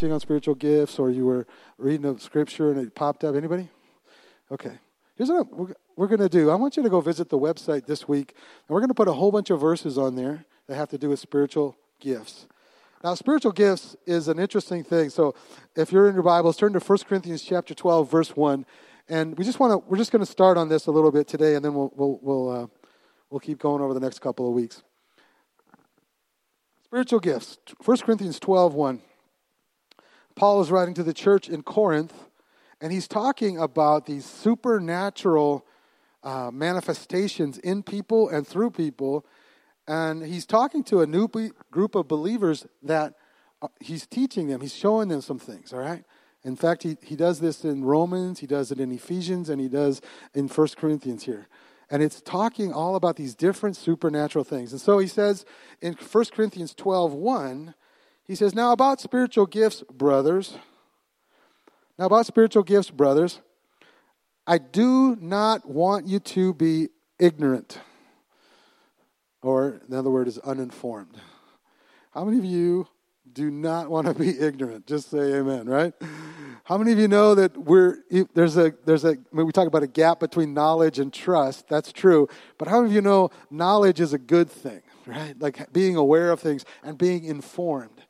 watching on spiritual gifts or you were reading a scripture and it popped up? Anybody? Okay. Here's what we're, we're going to do. I want you to go visit the website this week, and we're going to put a whole bunch of verses on there that have to do with spiritual gifts. Now, spiritual gifts is an interesting thing. So, if you're in your Bibles, turn to 1 Corinthians chapter 12, verse 1. And we just want to, we're just going to start on this a little bit today, and then we'll, we'll, we'll, uh, we'll keep going over the next couple of weeks. Spiritual gifts, 1 Corinthians 12, 1. Paul is writing to the church in Corinth, and he's talking about these supernatural uh, manifestations in people and through people. And he's talking to a new group of believers that uh, he's teaching them, he's showing them some things, all right? In fact, he, he does this in Romans, he does it in Ephesians, and he does in First Corinthians here. And it's talking all about these different supernatural things. And so he says in 1 Corinthians 12 1, he says, Now about spiritual gifts, brothers. Now about spiritual gifts, brothers, I do not want you to be ignorant. Or another word is uninformed. How many of you do not want to be ignorant. Just say amen, right? How many of you know that we're there's a there's a we talk about a gap between knowledge and trust. That's true. But how many of you know knowledge is a good thing, right? Like being aware of things and being informed.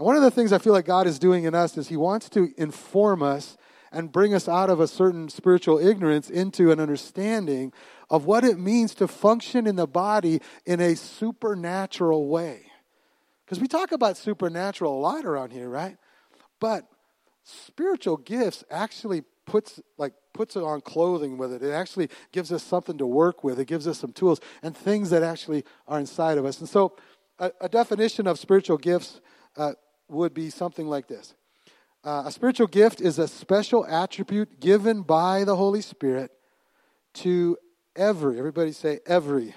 And one of the things I feel like God is doing in us is he wants to inform us and bring us out of a certain spiritual ignorance into an understanding of what it means to function in the body in a supernatural way. Because we talk about supernatural a lot around here, right? But spiritual gifts actually puts like puts it on clothing with it. It actually gives us something to work with. It gives us some tools and things that actually are inside of us. And so, a, a definition of spiritual gifts uh, would be something like this: uh, A spiritual gift is a special attribute given by the Holy Spirit to every. Everybody say every.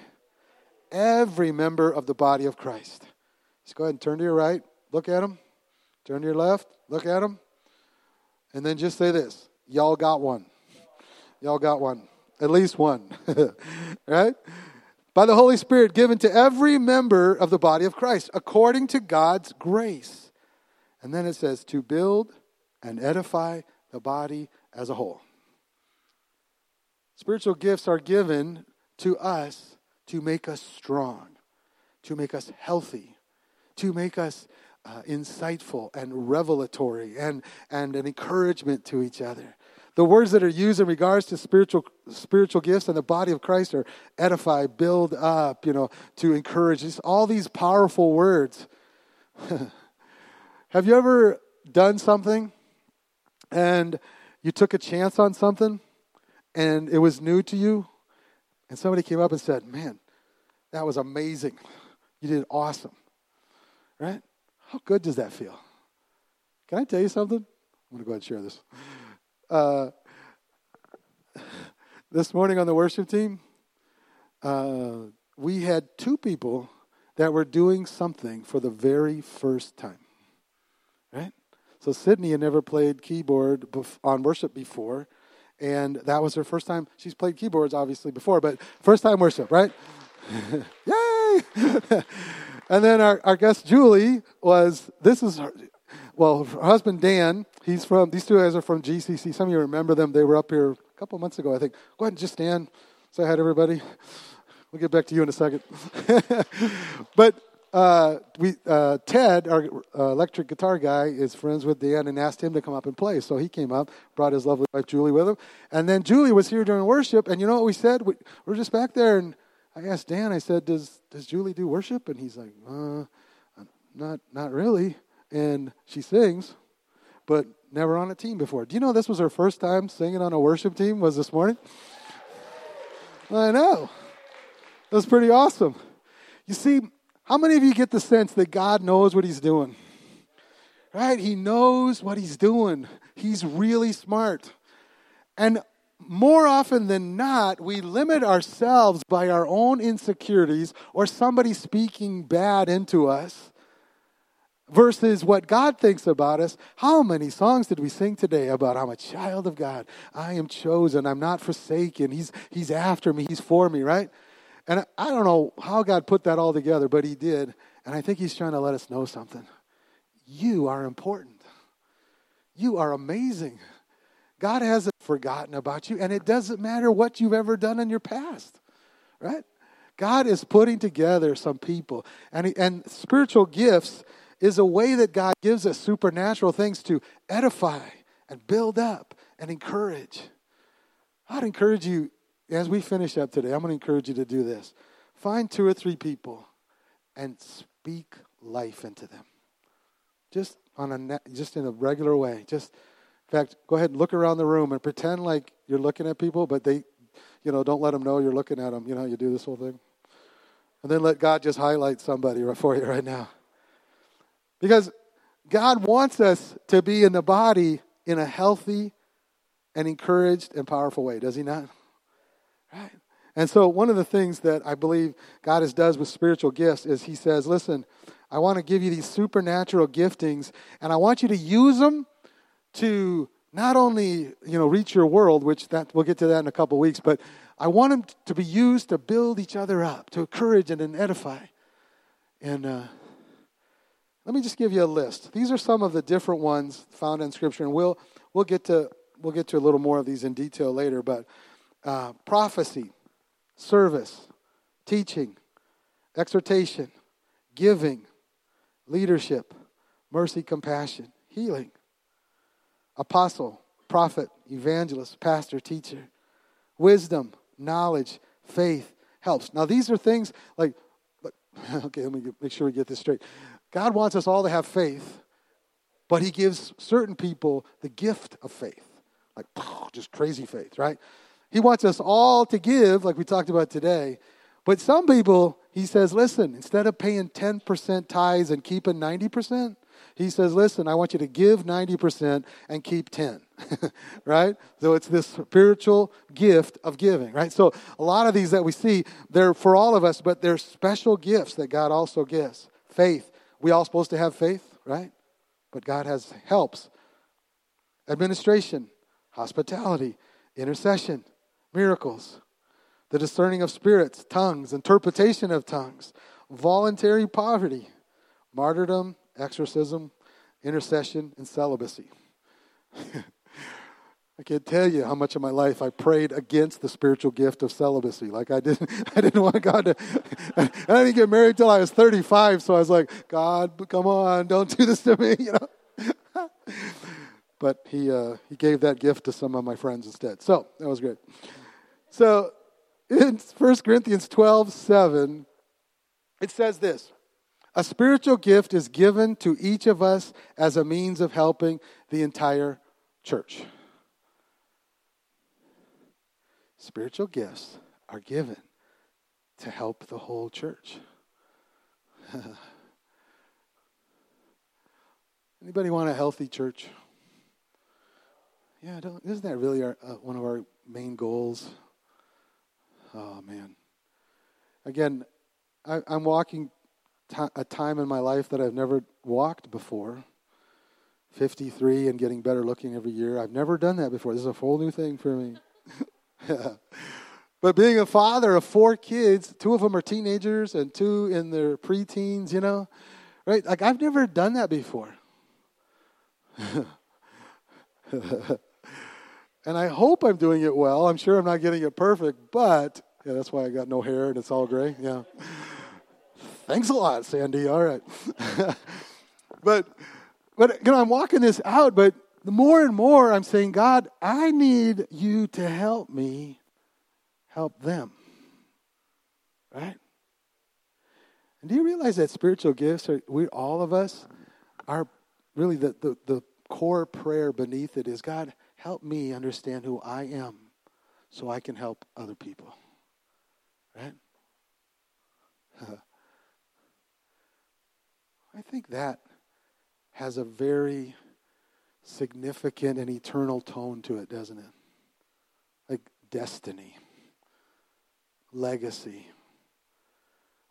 Every member of the body of Christ. Just go ahead and turn to your right, look at them. Turn to your left, look at them. And then just say this Y'all got one. Y'all got one. At least one. right? By the Holy Spirit given to every member of the body of Christ, according to God's grace. And then it says, to build and edify the body as a whole. Spiritual gifts are given to us to make us strong, to make us healthy, to make us uh, insightful and revelatory and, and an encouragement to each other. The words that are used in regards to spiritual spiritual gifts and the body of Christ are edify, build up, you know, to encourage. Just all these powerful words. Have you ever done something and you took a chance on something and it was new to you and somebody came up and said, "Man, that was amazing. You did awesome." Right? How good does that feel? Can I tell you something? I'm going to go ahead and share this. Uh, this morning on the worship team, uh, we had two people that were doing something for the very first time. Right? So Sydney had never played keyboard on worship before, and that was her first time. She's played keyboards obviously before, but first time worship, right? Yay! And then our, our guest Julie was, this is, her, well, her husband Dan, he's from, these two guys are from GCC. Some of you remember them. They were up here a couple months ago, I think. Go ahead and just stand. Say hi to everybody. We'll get back to you in a second. but uh, we, uh, Ted, our uh, electric guitar guy, is friends with Dan and asked him to come up and play. So he came up, brought his lovely wife Julie with him. And then Julie was here during worship. And you know what we said? We, we're just back there and I asked Dan, I said, does, does Julie do worship? And he's like, uh, not, not really. And she sings, but never on a team before. Do you know this was her first time singing on a worship team was this morning? I know. That's pretty awesome. You see, how many of you get the sense that God knows what he's doing? Right? He knows what he's doing. He's really smart. And more often than not, we limit ourselves by our own insecurities or somebody speaking bad into us versus what God thinks about us. How many songs did we sing today about I'm a child of God? I am chosen. I'm not forsaken. He's, he's after me. He's for me, right? And I don't know how God put that all together, but He did. And I think He's trying to let us know something. You are important. You are amazing. God hasn't forgotten about you, and it doesn't matter what you've ever done in your past, right? God is putting together some people, and, and spiritual gifts is a way that God gives us supernatural things to edify and build up and encourage. I'd encourage you, as we finish up today, I'm going to encourage you to do this. Find two or three people and speak life into them. Just on a just in a regular way. Just in fact, go ahead and look around the room and pretend like you're looking at people, but they, you know, don't let them know you're looking at them. You know, you do this whole thing. And then let God just highlight somebody for you right now. Because God wants us to be in the body in a healthy and encouraged and powerful way, does He not? Right? And so, one of the things that I believe God has does with spiritual gifts is He says, listen, I want to give you these supernatural giftings, and I want you to use them to not only you know reach your world, which that we'll get to that in a couple weeks, but I want them to be used to build each other up, to encourage and edify. And uh, let me just give you a list. These are some of the different ones found in Scripture, and we'll we'll get to we'll get to a little more of these in detail later. But uh, prophecy, service, teaching, exhortation, giving, leadership, mercy, compassion, healing, apostle, prophet, evangelist, pastor, teacher, wisdom, knowledge, faith, helps. Now, these are things like, okay, let me make sure we get this straight. God wants us all to have faith, but He gives certain people the gift of faith, like just crazy faith, right? He wants us all to give, like we talked about today. But some people, He says, listen, instead of paying 10% tithes and keeping 90%, he says, listen, I want you to give 90% and keep 10. right? So it's this spiritual gift of giving, right? So a lot of these that we see, they're for all of us, but they're special gifts that God also gives. Faith. We all supposed to have faith, right? But God has helps. Administration, hospitality, intercession, miracles, the discerning of spirits, tongues, interpretation of tongues, voluntary poverty, martyrdom, exorcism, intercession, and celibacy. I can't tell you how much of my life I prayed against the spiritual gift of celibacy. Like I didn't, I didn't want God to. I didn't get married till I was 35, so I was like, God, come on, don't do this to me, you know. but he uh, he gave that gift to some of my friends instead, so that was great. So in 1 Corinthians 12, 7, it says this. A spiritual gift is given to each of us as a means of helping the entire church. Spiritual gifts are given to help the whole church. Anybody want a healthy church? Yeah, isn't that really our, uh, one of our main goals? Oh man! Again, I, I'm walking a time in my life that I've never walked before. 53 and getting better looking every year. I've never done that before. This is a whole new thing for me. but being a father of four kids, two of them are teenagers and two in their preteens, you know, right? Like I've never done that before. and I hope I'm doing it well. I'm sure I'm not getting it perfect, but yeah, that's why I got no hair and it's all gray. Yeah. Thanks a lot, Sandy. All right. but but you know, I'm walking this out, but the more and more I'm saying, God, I need you to help me help them. Right? And do you realize that spiritual gifts are we all of us are really the, the, the core prayer beneath it is God, help me understand who I am so I can help other people. Right? I think that has a very significant and eternal tone to it, doesn't it? Like destiny, legacy.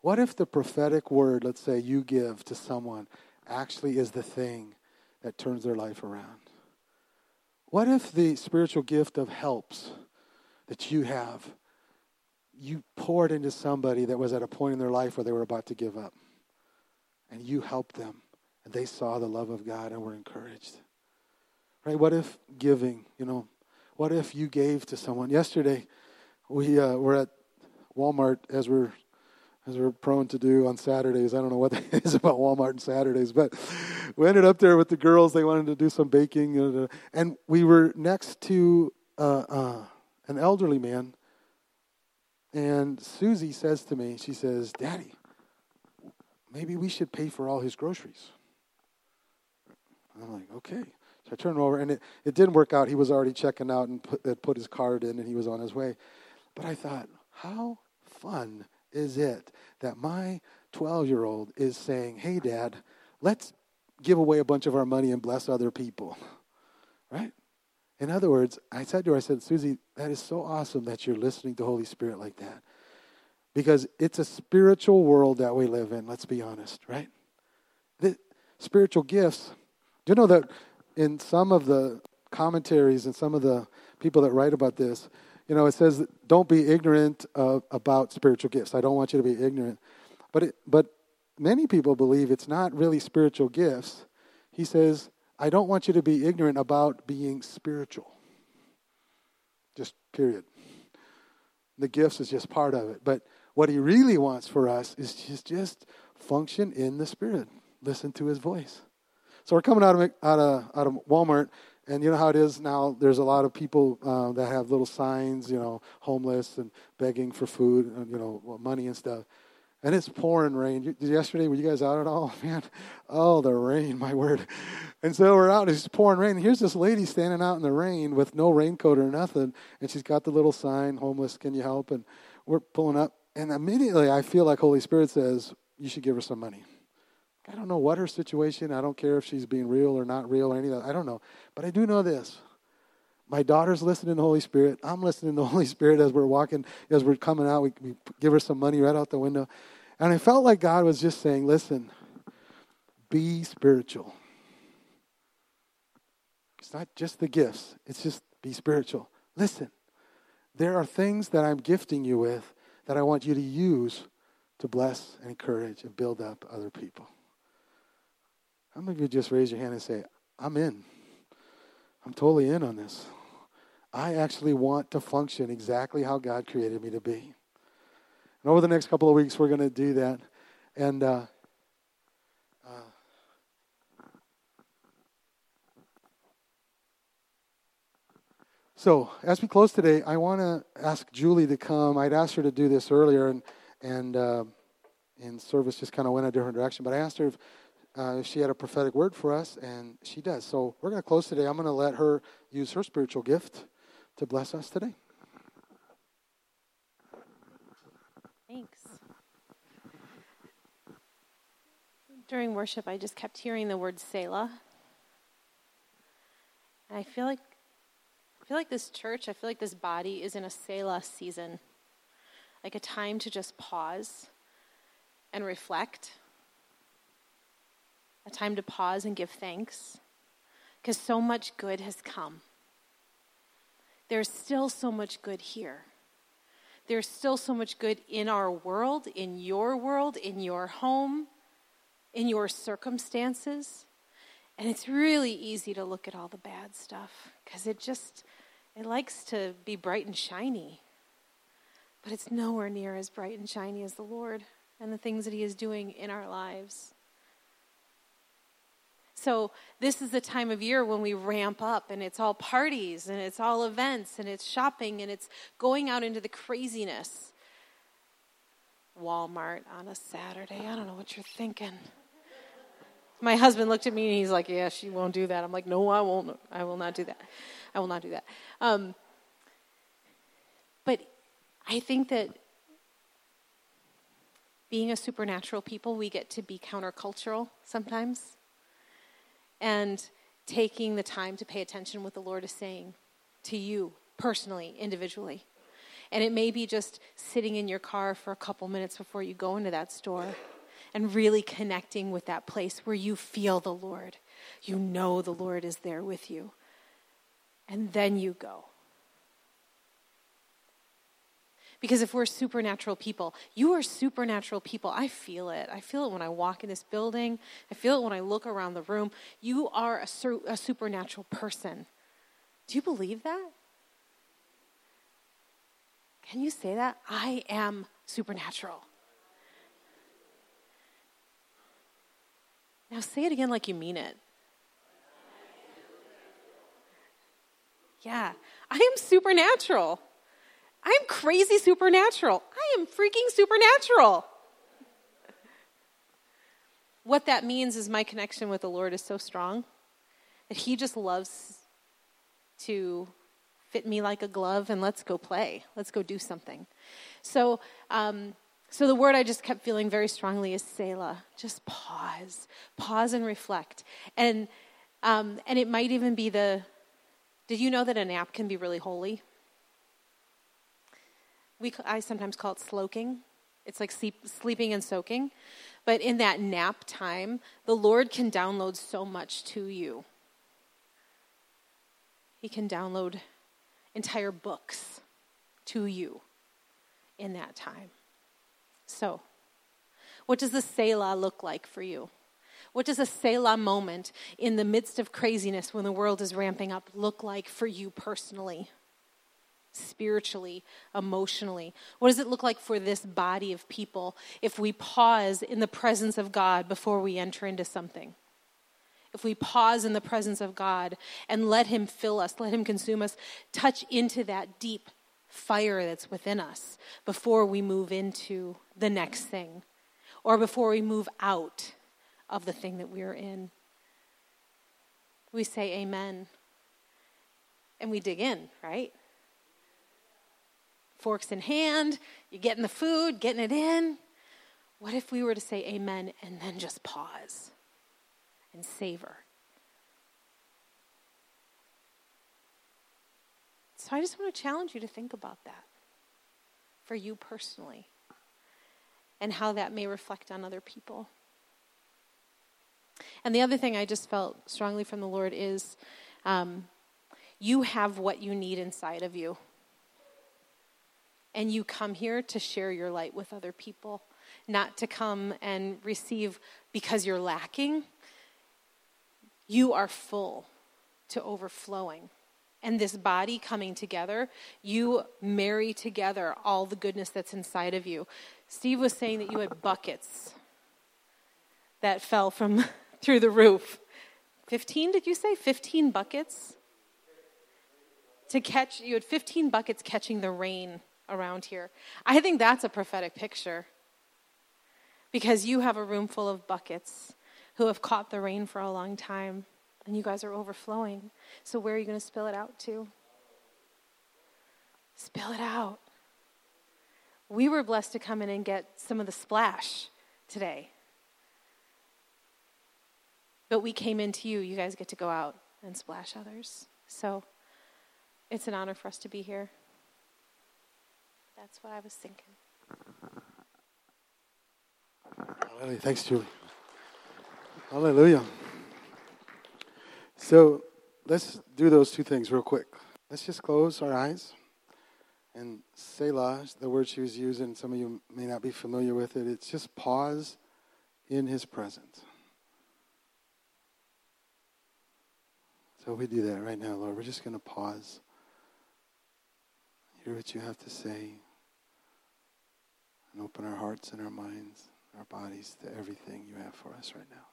What if the prophetic word, let's say you give to someone, actually is the thing that turns their life around? What if the spiritual gift of helps that you have, you poured into somebody that was at a point in their life where they were about to give up? and you helped them, and they saw the love of God and were encouraged. right? What if giving, you know, what if you gave to someone? Yesterday, we uh, were at Walmart as we're as we're prone to do on Saturdays. I don't know what that is about Walmart and Saturdays, but we ended up there with the girls. They wanted to do some baking, and we were next to uh, uh, an elderly man. And Susie says to me, she says, "Daddy, maybe we should pay for all his groceries." I'm like, "Okay." So I turned over, and it, it didn't work out. He was already checking out and put, put his card in, and he was on his way. But I thought, how fun is it that my 12 year old is saying, Hey, dad, let's give away a bunch of our money and bless other people? Right? In other words, I said to her, I said, Susie, that is so awesome that you're listening to Holy Spirit like that. Because it's a spiritual world that we live in, let's be honest, right? The spiritual gifts. Do you know that in some of the commentaries and some of the people that write about this, you know, it says, don't be ignorant about spiritual gifts. I don't want you to be ignorant. But, it, but many people believe it's not really spiritual gifts. He says, I don't want you to be ignorant about being spiritual. Just period. The gifts is just part of it. But what he really wants for us is just, just function in the Spirit, listen to his voice. So we're coming out of, out of, out of Walmart and you know how it is now? There's a lot of people uh, that have little signs, you know, homeless and begging for food, and, you know, money and stuff. And it's pouring rain. Yesterday, were you guys out at all? Man, oh, the rain, my word. And so we're out, it's pouring rain. And here's this lady standing out in the rain with no raincoat or nothing. And she's got the little sign, homeless, can you help? And we're pulling up. And immediately I feel like Holy Spirit says, you should give her some money. I don't know what her situation. I don't care if she's being real or not real or any of that. I don't know. But I do know this. My daughter's listening to the Holy Spirit. I'm listening to the Holy Spirit as we're walking, as we're coming out. We, we give her some money right out the window. And I felt like God was just saying, listen, be spiritual. It's not just the gifts, it's just be spiritual. Listen, there are things that I'm gifting you with that I want you to use to bless and encourage and build up other people. How many of you just raise your hand and say, I'm in? I'm totally in on this. I actually want to function exactly how God created me to be. And over the next couple of weeks, we're going to do that. And uh, uh, so, as we close today, I want to ask Julie to come. I'd asked her to do this earlier, and and uh, in service just kind of went a different direction. But I asked her if uh, she had a prophetic word for us, and she does. So we're going to close today. I'm going to let her use her spiritual gift to bless us today. Thanks. During worship, I just kept hearing the word Selah. And I feel like I feel like this church, I feel like this body is in a Selah season. Like a time to just pause and reflect a time to pause and give thanks because so much good has come. There's still so much good here. There's still so much good in our world, in your world, in your home, in your circumstances. And it's really easy to look at all the bad stuff because it just it likes to be bright and shiny. But it's nowhere near as bright and shiny as the Lord and the things that he is doing in our lives. So, this is the time of year when we ramp up and it's all parties and it's all events and it's shopping and it's going out into the craziness. Walmart on a Saturday. I don't know what you're thinking. My husband looked at me and he's like, Yeah, she won't do that. I'm like, No, I won't. I will not do that. I will not do that. Um, but I think that being a supernatural people, we get to be countercultural sometimes and taking the time to pay attention what the Lord is saying to you personally, individually. And it may be just sitting in your car for a couple minutes before you go into that store and really connecting with that place where you feel the Lord. You know the Lord is there with you. And then you go. Because if we're supernatural people, you are supernatural people. I feel it. I feel it when I walk in this building. I feel it when I look around the room. You are a, su- a supernatural person. Do you believe that? Can you say that? I am supernatural. Now say it again like you mean it. Yeah, I am supernatural. I am crazy supernatural. I am freaking supernatural. What that means is my connection with the Lord is so strong that He just loves to fit me like a glove and let's go play. Let's go do something. So, um, so the word I just kept feeling very strongly is Selah. Just pause, pause and reflect. And, um, and it might even be the did you know that a nap can be really holy? We, I sometimes call it sloking. It's like sleep, sleeping and soaking. But in that nap time, the Lord can download so much to you. He can download entire books to you in that time. So, what does the Selah look like for you? What does a Selah moment in the midst of craziness when the world is ramping up look like for you personally? Spiritually, emotionally? What does it look like for this body of people if we pause in the presence of God before we enter into something? If we pause in the presence of God and let Him fill us, let Him consume us, touch into that deep fire that's within us before we move into the next thing or before we move out of the thing that we're in. We say amen. And we dig in, right? Forks in hand, you're getting the food, getting it in. What if we were to say amen and then just pause and savor? So I just want to challenge you to think about that for you personally and how that may reflect on other people. And the other thing I just felt strongly from the Lord is um, you have what you need inside of you. And you come here to share your light with other people, not to come and receive because you're lacking. You are full to overflowing. And this body coming together, you marry together all the goodness that's inside of you. Steve was saying that you had buckets that fell from through the roof. 15, did you say? 15 buckets? To catch, you had 15 buckets catching the rain around here. I think that's a prophetic picture. Because you have a room full of buckets who have caught the rain for a long time, and you guys are overflowing. So, where are you going to spill it out to? Spill it out. We were blessed to come in and get some of the splash today. But we came into you. You guys get to go out and splash others. So it's an honor for us to be here. That's what I was thinking. Hallelujah. Thanks, Julie. Hallelujah. So let's do those two things real quick. Let's just close our eyes. And Selah, the word she was using, some of you may not be familiar with it, it's just pause in his presence. So we do that right now, Lord. We're just going to pause, hear what you have to say, and open our hearts and our minds, our bodies to everything you have for us right now.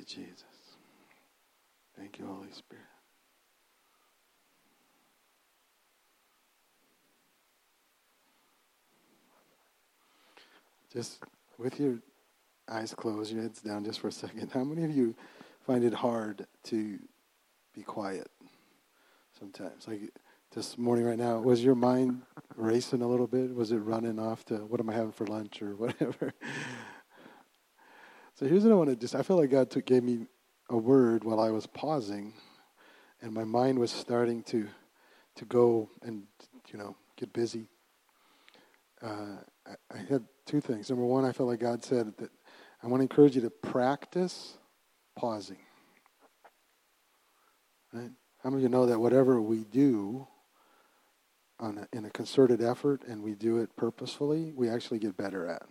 you, Jesus. Thank you, Holy Spirit. just with your eyes closed, your heads down just for a second. How many of you find it hard to be quiet sometimes? Like this morning, right now, was your mind racing a little bit? Was it running off to what am I having for lunch or whatever? so here's what I want to just, I feel like God took, gave me a word while I was pausing, and my mind was starting to, to go and, you know, get busy. Uh, I, I had two things. Number one, I felt like God said that I want to encourage you to practice pausing. Right? How many of you know that whatever we do a, in a concerted effort and we do it purposefully, we actually get better at?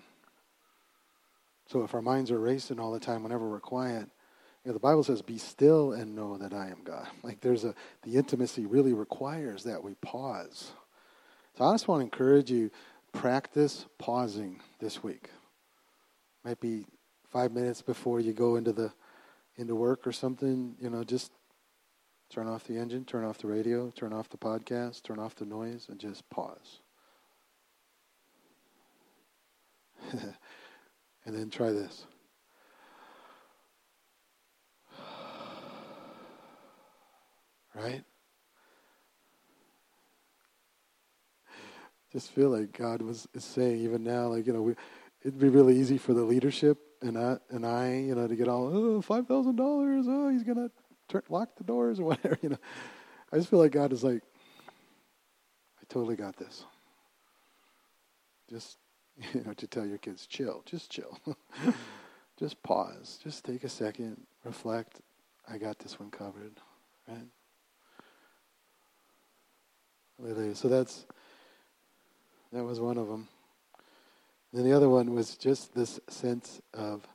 So if our minds are racing all the time whenever we're quiet, you know, the Bible says, "Be still and know that I am God." Like there's a the intimacy really requires that we pause. So I just want to encourage you practice pausing this week. Might be five minutes before you go into the into work or something, you know, just turn off the engine, turn off the radio, turn off the podcast, turn off the noise, and just pause. and then try this. Right? Just feel like God was is saying even now, like, you know, we, it'd be really easy for the leadership and I, and I, you know, to get all oh five thousand dollars, oh he's gonna turn, lock the doors or whatever, you know. I just feel like God is like, I totally got this. Just you know, to tell your kids, chill, just chill, just pause, just take a second, reflect. I got this one covered, right? So that's that was one of them. Then the other one was just this sense of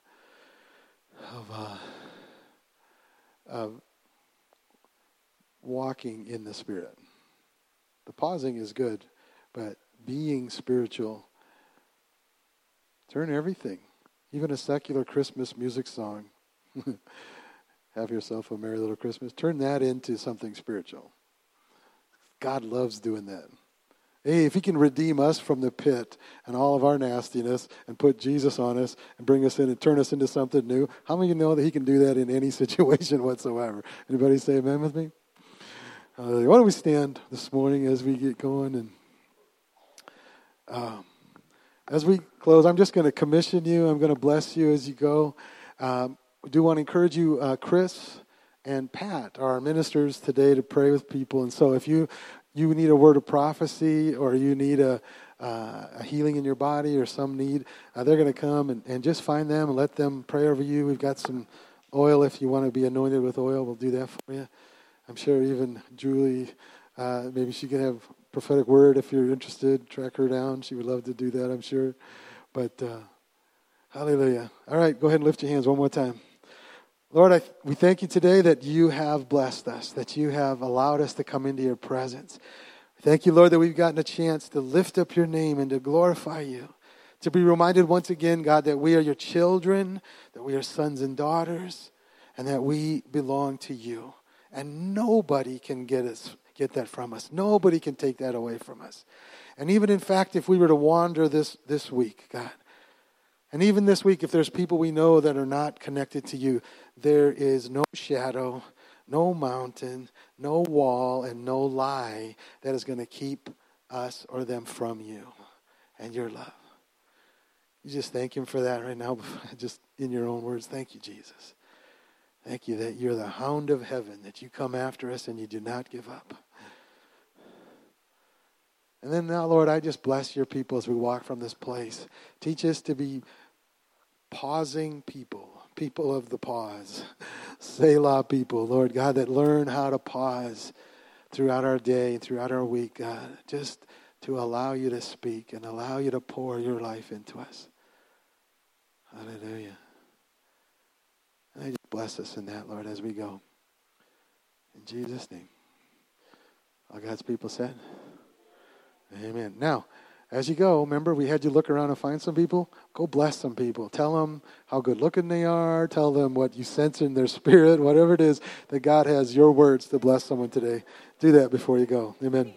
of uh, of walking in the Spirit. The pausing is good, but being spiritual. Turn everything, even a secular Christmas music song. Have yourself a merry little Christmas. Turn that into something spiritual. God loves doing that. Hey, if he can redeem us from the pit and all of our nastiness and put Jesus on us and bring us in and turn us into something new, how many of you know that he can do that in any situation whatsoever? Anybody say amen with me? Uh, why don't we stand this morning as we get going and um, as we close, I'm just going to commission you. I'm going to bless you as you go. Um, do want to encourage you, uh, Chris and Pat are our ministers today to pray with people. And so if you you need a word of prophecy or you need a, uh, a healing in your body or some need, uh, they're going to come and, and just find them and let them pray over you. We've got some oil if you want to be anointed with oil. We'll do that for you. I'm sure even Julie, uh, maybe she can have prophetic word if you're interested. Track her down. She would love to do that, I'm sure. But uh, hallelujah. All right, go ahead and lift your hands one more time. Lord, I, we thank you today that you have blessed us, that you have allowed us to come into your presence. Thank you, Lord, that we've gotten a chance to lift up your name and to glorify you. To be reminded once again, God, that we are your children, that we are sons and daughters, and that we belong to you. And nobody can get us get that from us. Nobody can take that away from us. And even in fact, if we were to wander this, this week, God, and even this week, if there's people we know that are not connected to you, there is no shadow, no mountain, no wall, and no lie that is going to keep us or them from you and your love. You just thank Him for that right now, just in your own words. Thank you, Jesus. Thank you that you're the hound of heaven, that you come after us and you do not give up. And then now, Lord, I just bless your people as we walk from this place. Teach us to be pausing people, people of the pause, Selah people, Lord God, that learn how to pause throughout our day and throughout our week, God, just to allow you to speak and allow you to pour your life into us. Hallelujah. And I just bless us in that, Lord, as we go. In Jesus' name. All God's people said, Amen. Now, as you go, remember we had you look around and find some people? Go bless some people. Tell them how good looking they are. Tell them what you sense in their spirit, whatever it is that God has your words to bless someone today. Do that before you go. Amen.